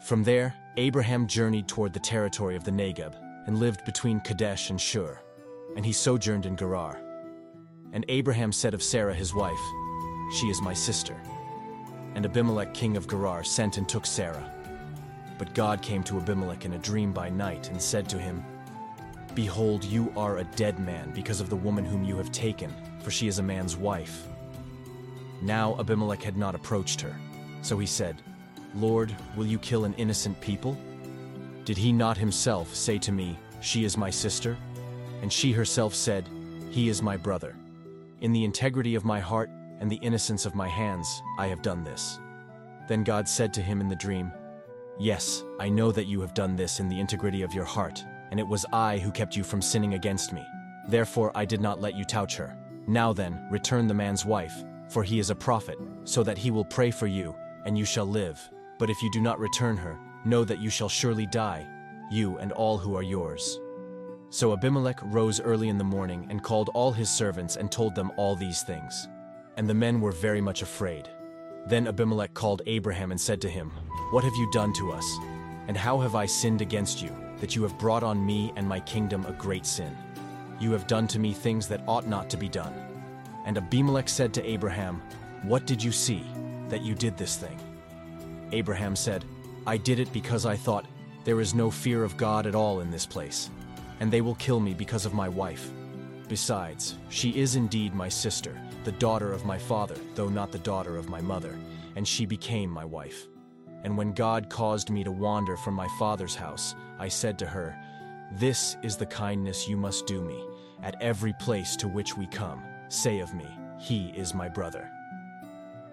From there, Abraham journeyed toward the territory of the Negeb and lived between Kadesh and Shur, and he sojourned in Gerar. And Abraham said of Sarah his wife, She is my sister. And Abimelech king of Gerar sent and took Sarah. But God came to Abimelech in a dream by night and said to him, Behold, you are a dead man because of the woman whom you have taken, for she is a man's wife. Now Abimelech had not approached her. So he said, Lord, will you kill an innocent people? Did he not himself say to me, She is my sister? And she herself said, He is my brother. In the integrity of my heart and the innocence of my hands, I have done this. Then God said to him in the dream, Yes, I know that you have done this in the integrity of your heart, and it was I who kept you from sinning against me. Therefore I did not let you touch her. Now then, return the man's wife, for he is a prophet, so that he will pray for you, and you shall live. But if you do not return her, know that you shall surely die, you and all who are yours. So Abimelech rose early in the morning and called all his servants and told them all these things. And the men were very much afraid. Then Abimelech called Abraham and said to him, What have you done to us? And how have I sinned against you, that you have brought on me and my kingdom a great sin? You have done to me things that ought not to be done. And Abimelech said to Abraham, What did you see, that you did this thing? Abraham said, I did it because I thought, There is no fear of God at all in this place, and they will kill me because of my wife. Besides, she is indeed my sister, the daughter of my father, though not the daughter of my mother, and she became my wife. And when God caused me to wander from my father's house, I said to her, This is the kindness you must do me. At every place to which we come, say of me, He is my brother.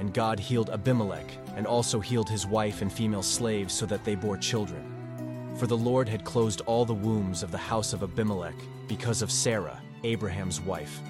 and God healed Abimelech, and also healed his wife and female slaves so that they bore children. For the Lord had closed all the wombs of the house of Abimelech because of Sarah, Abraham's wife.